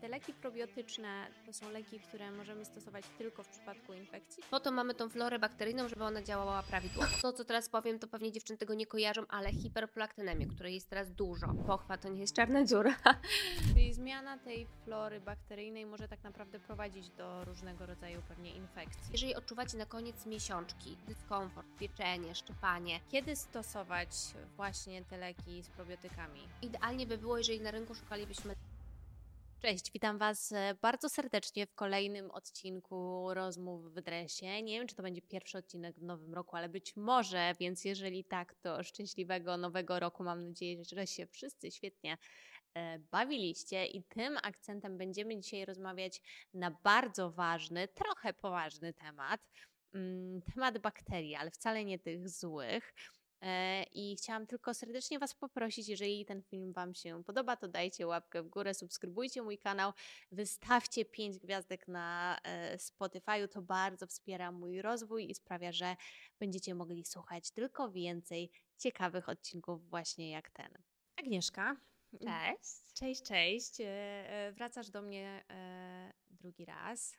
te leki probiotyczne to są leki, które możemy stosować tylko w przypadku infekcji? Po to mamy tą florę bakteryjną, żeby ona działała prawidłowo. To, co teraz powiem, to pewnie dziewczyny tego nie kojarzą, ale hiperplaktynemię, której jest teraz dużo. Pochwa to nie jest czarna dziura. Czyli zmiana tej flory bakteryjnej może tak naprawdę prowadzić do różnego rodzaju pewnie infekcji. Jeżeli odczuwacie na koniec miesiączki, dyskomfort, pieczenie, szczypanie, Kiedy stosować właśnie te leki z probiotykami? idealnie by było, jeżeli na rynku szukalibyśmy Cześć, witam Was e, bardzo serdecznie w kolejnym odcinku Rozmów w Dresie. Nie wiem, czy to będzie pierwszy odcinek w nowym roku, ale być może, więc jeżeli tak, to szczęśliwego nowego roku. Mam nadzieję, że się wszyscy świetnie e, bawiliście i tym akcentem będziemy dzisiaj rozmawiać na bardzo ważny, trochę poważny temat. Mm, Temat bakterii, ale wcale nie tych złych. E, I chciałam tylko serdecznie Was poprosić, jeżeli ten film Wam się podoba, to dajcie łapkę w górę, subskrybujcie mój kanał, wystawcie 5 gwiazdek na e, Spotify'u. To bardzo wspiera mój rozwój i sprawia, że będziecie mogli słuchać tylko więcej ciekawych odcinków, właśnie jak ten. Agnieszka. Cześć. Cześć, cześć. E, Wracasz do mnie drugi raz.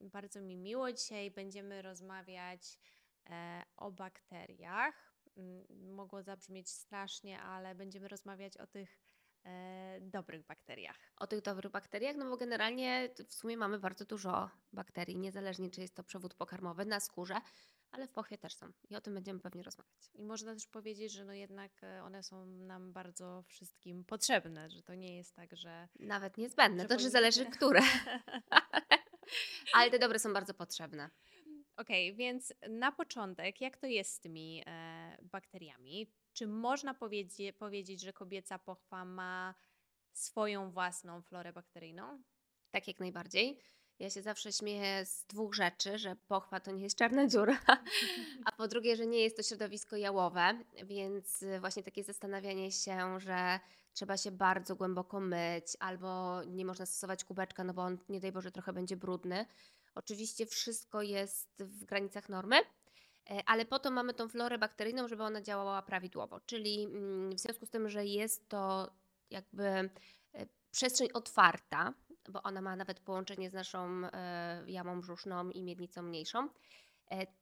Bardzo mi miło. Dzisiaj będziemy rozmawiać o bakteriach. Mm, Mogło zabrzmieć strasznie, ale będziemy rozmawiać o tych e, dobrych bakteriach. O tych dobrych bakteriach, no bo generalnie w sumie mamy bardzo dużo bakterii, niezależnie czy jest to przewód pokarmowy na skórze, ale w pochwie też są i o tym będziemy pewnie rozmawiać. I można też powiedzieć, że no jednak e, one są nam bardzo wszystkim potrzebne, że to nie jest tak, że Nawet niezbędne, Że to powinny- zależy które, ale te dobre są bardzo potrzebne. Okej, więc na początek, jak to jest z tymi e, bakteriami? Czy można powiedzie, powiedzieć, że kobieca pochwa ma swoją własną florę bakteryjną? Tak jak najbardziej. Ja się zawsze śmieję z dwóch rzeczy, że pochwa to nie jest czarna dziura, a po drugie, że nie jest to środowisko jałowe, więc y, właśnie takie zastanawianie się, że trzeba się bardzo głęboko myć albo nie można stosować kubeczka, no bo on nie daj Boże trochę będzie brudny. Oczywiście wszystko jest w granicach normy, e, ale po to mamy tą florę bakteryjną, żeby ona działała prawidłowo. Czyli mm, w związku z tym, że jest to jakby e, przestrzeń otwarta, bo ona ma nawet połączenie z naszą e, jamą brzuszną i miednicą mniejszą,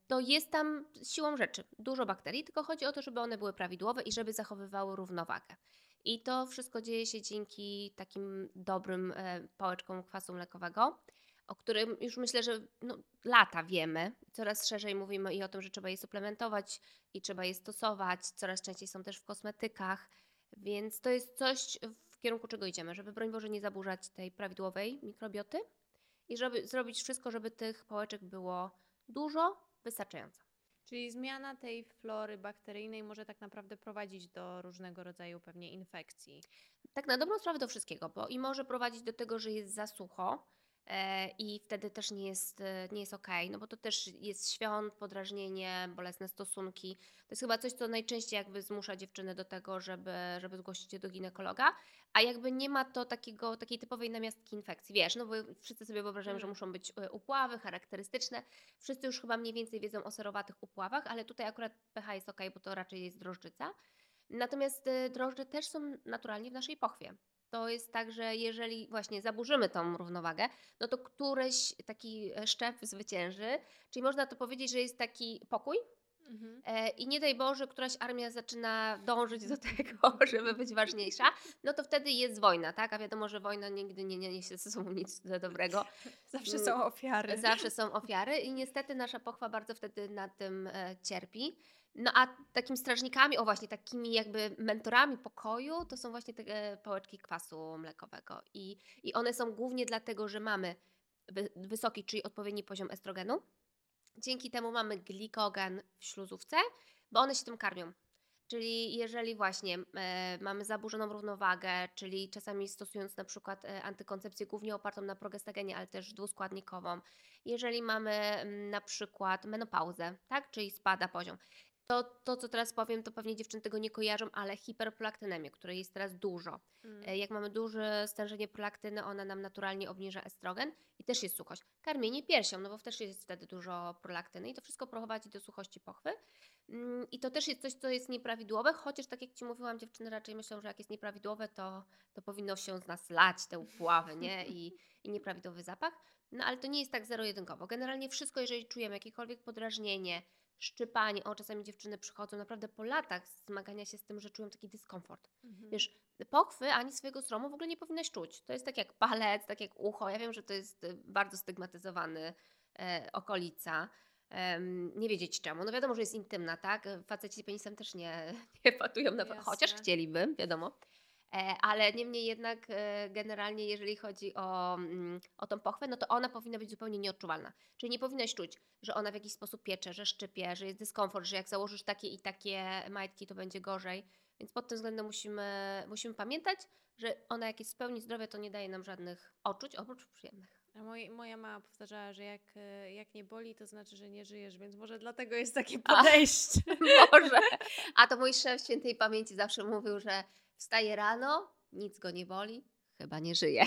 to jest tam siłą rzeczy dużo bakterii, tylko chodzi o to, żeby one były prawidłowe i żeby zachowywały równowagę. I to wszystko dzieje się dzięki takim dobrym pałeczkom kwasu mlekowego, o którym już myślę, że no, lata wiemy. Coraz szerzej mówimy i o tym, że trzeba je suplementować i trzeba je stosować. Coraz częściej są też w kosmetykach, więc to jest coś, w kierunku czego idziemy, żeby broń Boże nie zaburzać tej prawidłowej mikrobioty i żeby zrobić wszystko, żeby tych pałeczek było dużo, wystarczająco. Czyli zmiana tej flory bakteryjnej może tak naprawdę prowadzić do różnego rodzaju pewnie infekcji. Tak na dobrą sprawę do wszystkiego, bo i może prowadzić do tego, że jest za sucho i wtedy też nie jest, e, nie jest okej, no bo to też jest świąt, podrażnienie, bolesne stosunki. To jest chyba coś, co najczęściej jakby zmusza dziewczyny do tego, żeby, żeby zgłosić się do ginekologa, a jakby nie ma to takiego, takiej typowej namiastki infekcji, wiesz, no bo wszyscy sobie wyobrażają, że Mm. muszą być e, upławy charakterystyczne. Wszyscy już chyba mniej więcej wiedzą o serowatych upławach, ale tutaj akurat pH jest okej, bo to raczej jest drożdżyca. Natomiast drożdże też są naturalnie w naszej pochwie. To jest tak, że jeżeli właśnie zaburzymy tą równowagę, no to któryś taki e, szczep zwycięży. Czyli można to powiedzieć, że jest taki pokój e, i nie daj Boże, któraś armia zaczyna dążyć do tego, żeby być ważniejsza, no to wtedy jest wojna, tak? A wiadomo, że wojna nigdy nie, nie niesie ze sobą nic dobrego. Zawsze są ofiary. Zawsze są ofiary i niestety nasza pochwa bardzo wtedy na tym e, cierpi. No a takim strażnikami, o właśnie takimi jakby mentorami pokoju, to są właśnie te e, pałeczki kwasu mlekowego. I, I one są głównie dlatego, że mamy wy, wysoki, czyli odpowiedni poziom estrogenu. Dzięki temu mamy glikogen w śluzówce, bo one się tym karmią. Czyli jeżeli właśnie e, mamy zaburzoną równowagę, czyli czasami stosując na przykład e, antykoncepcję głównie opartą na progestagenie, ale też dwuskładnikową, jeżeli mamy mm, na przykład menopauzę, tak, czyli spada poziom, To, to, co teraz powiem, to pewnie dziewczyny tego nie kojarzą, ale hiperprolaktynemię, której jest teraz dużo. Mm. E, Jak mamy duże stężenie prolaktyny, ona nam naturalnie obniża estrogen i też jest suchość. Karmienie piersią, no bo też jest wtedy dużo prolaktyny i to wszystko prowadzi do suchości pochwy. Mm, I to też jest coś, co jest nieprawidłowe, chociaż tak jak Ci mówiłam, dziewczyny raczej myślą, że jak jest nieprawidłowe, to, to powinno się z nas lać te upławy, nie? I, I nieprawidłowy zapach. No ale to nie jest tak zero-jedynkowo. Generalnie wszystko, jeżeli czujemy jakiekolwiek podrażnienie, szczypanie, o czasami dziewczyny przychodzą naprawdę po latach zmagania się z tym, że czują taki dyskomfort. Mhm. Wiesz, pochwy ani swojego sromu w ogóle nie powinnaś czuć. To jest tak jak palec, tak jak ucho. Ja wiem, że to jest y, bardzo stygmatyzowany e, okolica. Nie wiedzieć czemu. No wiadomo, że jest intymna, tak? Faceci penisem też nie, nie patują na Jasne. chociaż chcieliby, wiadomo. E, ale niemniej jednak e, generalnie jeżeli chodzi o, mm, o tą pochwę, no to ona powinna być zupełnie nieodczuwalna. Czyli nie powinnaś czuć, że ona w jakiś sposób piecze, że szczypie, że jest dyskomfort, że jak założysz takie i takie majtki, to będzie gorzej. Więc pod tym względem musimy, musimy pamiętać, że ona jak jest w pełni zdrowia, to nie daje nam żadnych odczuć, oprócz przyjemnych. A moj, moja mama powtarzała, że jak, e, jak nie boli, to znaczy, że nie żyjesz, więc może dlatego jest takie A. podejście. Może. A to mój szef świętej pamięci zawsze mówił, że wstaje rano, nic go nie boli, chyba nie żyje.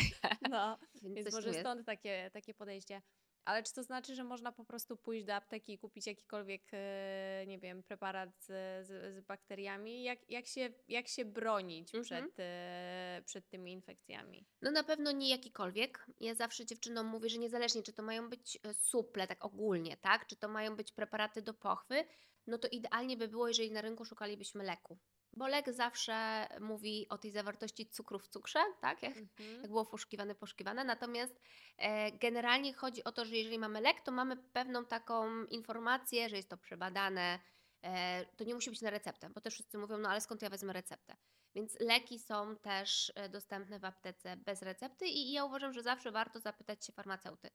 No, Więc, więc może stąd takie, takie podejście. Ale czy to znaczy, że można po prostu pójść do apteki i kupić jakikolwiek, e, nie wiem, preparat z, z, z bakteriami? Jak, jak, się, jak się bronić Mhm. przed, e, przed tymi infekcjami? No na pewno nie jakikolwiek. Ja zawsze dziewczynom mówię, że niezależnie czy to mają być e, suple, tak ogólnie, tak, czy to mają być preparaty do pochwy, no to idealnie by było, jeżeli na rynku szukalibyśmy leku. Bo lek zawsze mówi o tej zawartości cukru w cukrze, tak, jak, Mhm. jak było poszukiwane, poszukiwane. Natomiast e, generalnie chodzi o to, że jeżeli mamy lek, to mamy pewną taką informację, że jest to przebadane. E, to nie musi być na receptę, bo też wszyscy mówią, no ale skąd ja wezmę receptę? Więc leki są też e, dostępne w aptece bez recepty i i ja uważam, że zawsze warto zapytać się farmaceuty.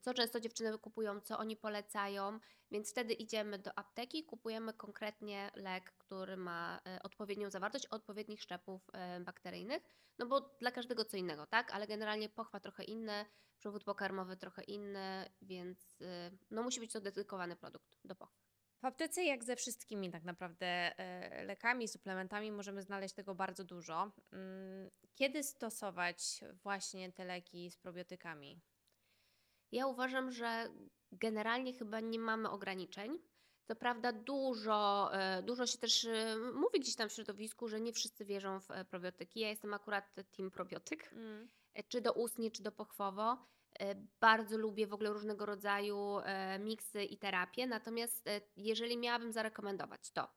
Co często dziewczyny kupują, co oni polecają, więc wtedy idziemy do apteki, kupujemy konkretnie lek, który ma e, odpowiednią zawartość odpowiednich szczepów e, bakteryjnych, no bo dla każdego co innego, tak? Ale generalnie pochwa trochę inny, przewód pokarmowy trochę inny, więc e, no musi być to dedykowany produkt do pochwy. W aptece, jak ze wszystkimi tak naprawdę lekami, suplementami, możemy znaleźć tego bardzo dużo. Mm, Kiedy stosować właśnie te leki z probiotykami? Ja uważam, że generalnie chyba nie mamy ograniczeń. Co prawda dużo, e, dużo się też e, mówi gdzieś tam w środowisku, że nie wszyscy wierzą w e, probiotyki. Ja jestem akurat team probiotyk, Mm. czy do ustnie, czy do pochwowo. Bardzo lubię w ogóle różnego rodzaju miksy i terapie, natomiast jeżeli miałabym zarekomendować to,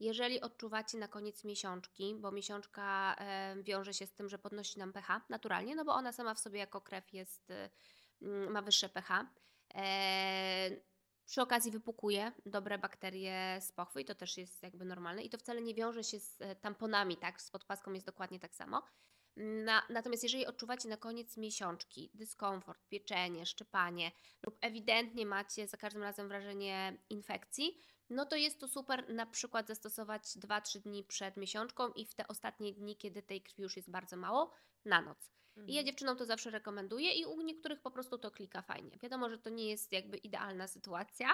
jeżeli odczuwacie na koniec miesiączki, bo miesiączka wiąże się z tym, że podnosi nam pH naturalnie, no bo ona sama w sobie jako krew jest, ma wyższe pH. E, przy okazji wypukuje dobre bakterie z pochwy i to też jest jakby normalne i to wcale nie wiąże się z e, tamponami, tak? Z podpaską jest dokładnie tak samo. Na, natomiast jeżeli odczuwacie na koniec miesiączki dyskomfort, pieczenie, szczypanie lub ewidentnie macie za każdym razem wrażenie infekcji, no to jest to super na przykład zastosować 2-3 dni przed miesiączką i w te ostatnie dni, kiedy tej krwi już jest bardzo mało, na noc. I ja Mhm. dziewczynom to zawsze rekomenduję i u niektórych po prostu to klika fajnie. Wiadomo, że to nie jest jakby idealna sytuacja,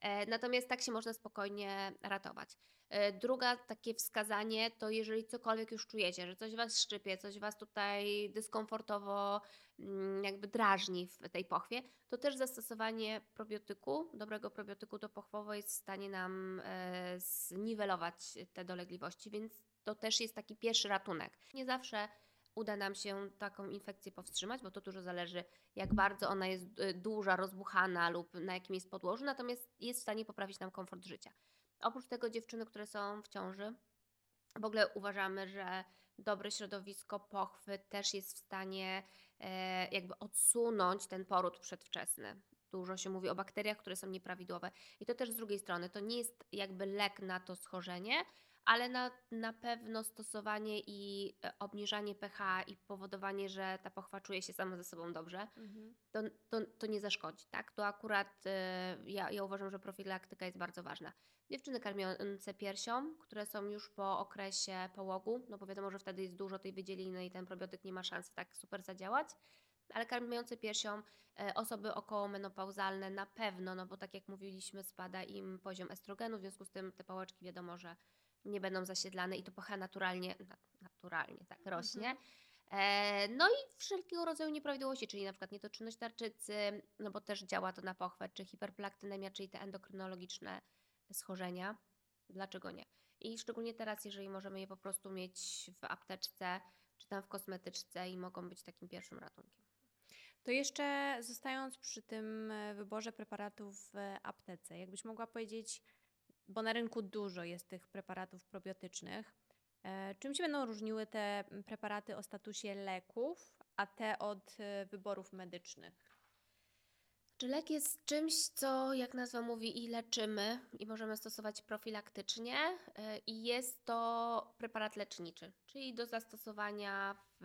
e, natomiast tak się można spokojnie ratować. E, druga takie wskazanie to jeżeli cokolwiek już czujecie, że coś Was szczypie, coś Was tutaj dyskomfortowo mm, jakby drażni w tej pochwie, to też zastosowanie probiotyku, dobrego probiotyku do pochwowo jest w stanie nam e, zniwelować te dolegliwości, więc to też jest taki pierwszy ratunek. Nie zawsze uda nam się taką infekcję powstrzymać, bo to dużo zależy, jak bardzo ona jest y, duża, rozbuchana lub na jakim jest podłożu, natomiast jest w stanie poprawić nam komfort życia. Oprócz tego dziewczyny, które są w ciąży, w ogóle uważamy, że dobre środowisko pochwy też jest w stanie e, jakby odsunąć ten poród przedwczesny. Dużo się mówi o bakteriach, które są nieprawidłowe. I to też z drugiej strony, to nie jest jakby lek na to schorzenie, ale na, na pewno stosowanie i e, obniżanie pH i powodowanie, że ta pochwa czuje się sama ze sobą dobrze, Mhm. to, to, to nie zaszkodzi, tak? To akurat e, ja, ja uważam, że profilaktyka jest bardzo ważna. Dziewczyny karmiące piersią, które są już po okresie połogu, no bo wiadomo, że wtedy jest dużo tej wydzieliny i ten probiotyk nie ma szansy tak super zadziałać. ale karmiące piersią e, osoby okołomenopauzalne na pewno, no bo tak jak mówiliśmy, spada im poziom estrogenu, w związku z tym te pałeczki wiadomo, że nie będą zasiedlane i to pH naturalnie, naturalnie tak rośnie. Mhm. E, No i wszelkiego rodzaju nieprawidłowości, czyli na przykład nietoczynność tarczycy, no bo też działa to na pochwę, czy hiperplaktynemia, czyli te endokrynologiczne schorzenia. Dlaczego nie? I szczególnie teraz, jeżeli możemy je po prostu mieć w apteczce, czy tam w kosmetyczce i mogą być takim pierwszym ratunkiem. To jeszcze zostając przy tym e, wyborze preparatów w aptece, jakbyś mogła powiedzieć, bo na rynku dużo jest tych preparatów probiotycznych, e, czym się będą różniły te mm, preparaty o statusie leków, a te od e, wyborów medycznych? Czy lek jest czymś, co jak nazwa mówi i leczymy i możemy stosować profilaktycznie y, i jest to preparat leczniczy, czyli do zastosowania w,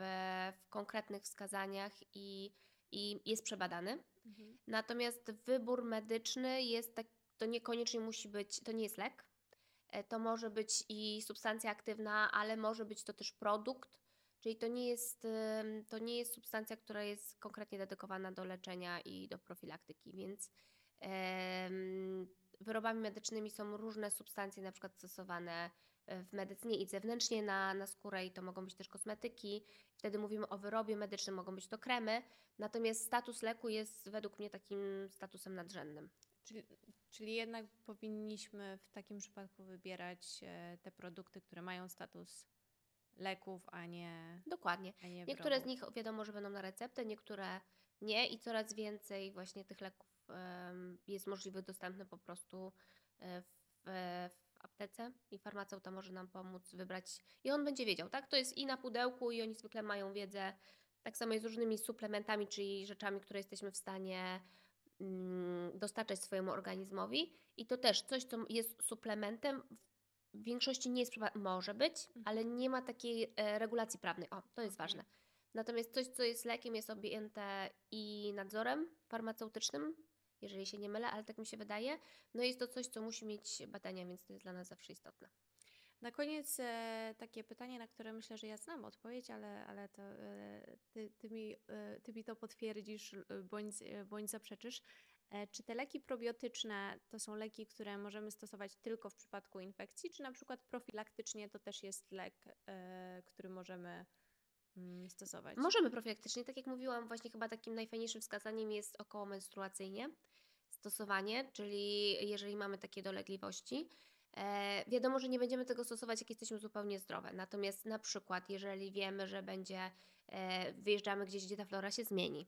w konkretnych wskazaniach i, i jest przebadany. Natomiast wybór medyczny jest tak, to niekoniecznie musi być, to nie jest lek. E, To może być i substancja aktywna, ale może być to też produkt, czyli to nie jest, to nie jest substancja, która jest konkretnie dedykowana do leczenia i do profilaktyki, więc wyrobami medycznymi są różne substancje, na przykład stosowane e, w medycynie i zewnętrznie na, na skórę i to mogą być też kosmetyki. Wtedy mówimy o wyrobie medycznym, mogą być to kremy, natomiast status leku jest według mnie takim statusem nadrzędnym. Czyli, czyli jednak powinniśmy w takim przypadku wybierać e, te produkty, które mają status leków, a nie, Dokładnie. a nie Niektóre z nich wiadomo, że będą na receptę, niektóre nie i coraz więcej właśnie tych leków jest możliwych dostępnych po prostu e, w, w aptece i farmaceuta może nam pomóc wybrać i on będzie wiedział, tak? To jest i na pudełku i oni zwykle mają wiedzę. Tak samo jest z różnymi suplementami, czyli rzeczami, które jesteśmy w stanie dostarczać swojemu organizmowi i to też coś, co jest suplementem w większości nie jest, może być, Mhm. ale nie ma takiej e, regulacji prawnej. O, to jest ważne. Natomiast coś, co jest lekiem, jest objęte i nadzorem farmaceutycznym, jeżeli się nie mylę, ale tak mi się wydaje. No jest to coś, co musi mieć badania, więc to jest dla nas zawsze istotne. Na koniec e, takie pytanie, na które myślę, że ja znam odpowiedź, ale, ale to e, ty, ty, mi, e, ty mi to potwierdzisz bądź, e, bądź zaprzeczysz. E, czy te leki probiotyczne to są leki, które możemy stosować tylko w przypadku infekcji, czy na przykład profilaktycznie to też jest lek, e, który możemy mm, stosować? Możemy profilaktycznie, tak jak mówiłam, właśnie chyba takim najfajniejszym wskazaniem jest około menstruacyjnie stosowanie, czyli jeżeli mamy takie dolegliwości. E, wiadomo, że nie będziemy tego stosować, jak jesteśmy zupełnie zdrowe. Natomiast na przykład, jeżeli wiemy, że będzie, e, wyjeżdżamy gdzieś, gdzie ta flora się zmieni,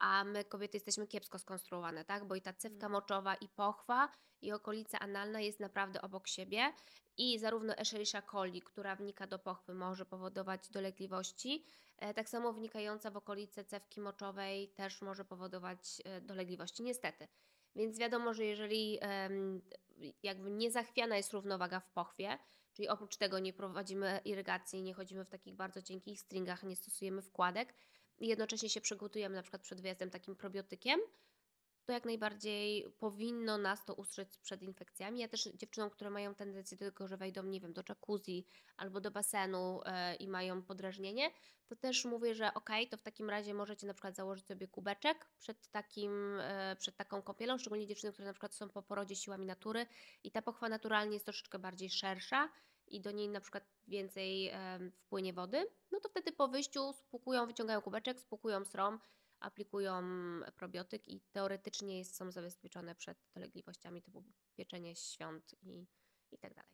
a my kobiety jesteśmy kiepsko skonstruowane, tak? Bo i ta cewka Mm. moczowa, i pochwa, i okolica analna jest naprawdę obok siebie. I zarówno Escherichia coli, która wnika do pochwy, może powodować dolegliwości, e, tak samo wnikająca w okolice cewki moczowej też może powodować dolegliwości, niestety. Więc wiadomo, że jeżeli jakby niezachwiana jest równowaga w pochwie, czyli oprócz tego nie prowadzimy irygacji, nie chodzimy w takich bardzo cienkich stringach, nie stosujemy wkładek jednocześnie się przygotujemy na przykład przed wyjazdem takim probiotykiem, to jak najbardziej powinno nas to ustrzec przed infekcjami. Ja też dziewczynom, które mają tendencję do tego, że wejdą, nie wiem, do jacuzzi albo do basenu e, i mają podrażnienie, to też mówię, że okej, to w takim razie możecie na przykład założyć sobie kubeczek przed, takim, e, przed taką kąpielą, szczególnie dziewczyny, które na przykład są po porodzie siłami natury i ta pochwa naturalnie jest troszeczkę bardziej szersza i do niej na przykład więcej em, wpłynie wody, no to wtedy po wyjściu spłukują, wyciągają kubeczek, spłukują srom, aplikują probiotyk i teoretycznie są zabezpieczone przed dolegliwościami typu pieczenie świąt i, i tak dalej.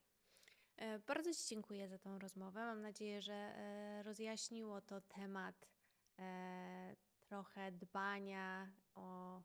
E, Bardzo Ci dziękuję za tą rozmowę. Mam nadzieję, że e, rozjaśniło to temat e, trochę dbania o,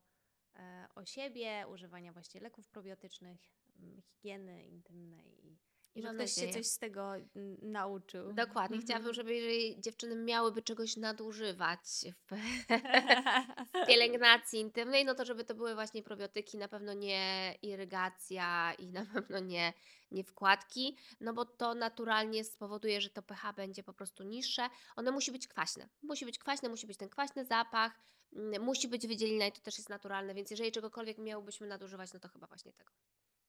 o siebie, używania właśnie leków probiotycznych, m, higieny intymnej i, i że ktoś się coś z tego n- nauczył. Dokładnie. Mhm. Chciałabym, żeby jeżeli dziewczyny miałyby czegoś nadużywać w, w pielęgnacji intymnej, no to żeby to były właśnie probiotyki, na pewno nie irygacja i na pewno nie, nie wkładki, no bo to naturalnie spowoduje, że to pH będzie po prostu niższe. Ono musi być kwaśne. Musi być kwaśne, musi być ten kwaśny zapach, mm, musi być wydzielina i to też jest naturalne, więc jeżeli czegokolwiek miałybyśmy nadużywać, no to chyba właśnie tego.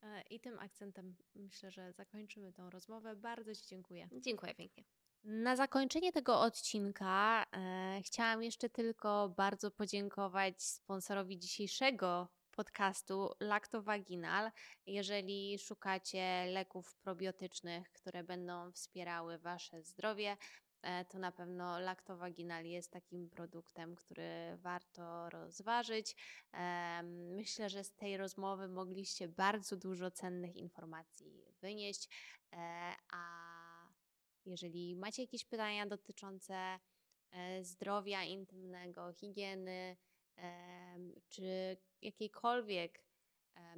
E, I tym akcentem myślę, że zakończymy tą rozmowę. Bardzo Ci dziękuję. Dziękuję pięknie. Na zakończenie tego odcinka e, chciałam jeszcze tylko bardzo podziękować sponsorowi dzisiejszego podcastu Lactovaginal. Jeżeli szukacie leków probiotycznych, które będą wspierały Wasze zdrowie, to na pewno Lactovaginal jest takim produktem, który warto rozważyć. E, Myślę, że z tej rozmowy mogliście bardzo dużo cennych informacji wynieść, e, a jeżeli macie jakieś pytania dotyczące e, zdrowia intymnego, higieny, czy jakiejkolwiek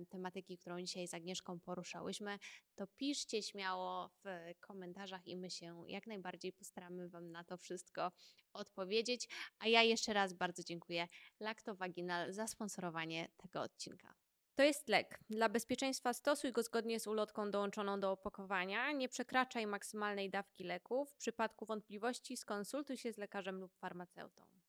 tematyki, którą dzisiaj z Agnieszką poruszałyśmy, to piszcie śmiało w komentarzach i my się jak najbardziej postaramy Wam na to wszystko odpowiedzieć. A ja jeszcze raz bardzo dziękuję Lactovaginal za sponsorowanie tego odcinka. To jest lek. Dla bezpieczeństwa stosuj go zgodnie z ulotką dołączoną do opakowania. Nie przekraczaj maksymalnej dawki leku. W przypadku wątpliwości skonsultuj się z lekarzem lub farmaceutą.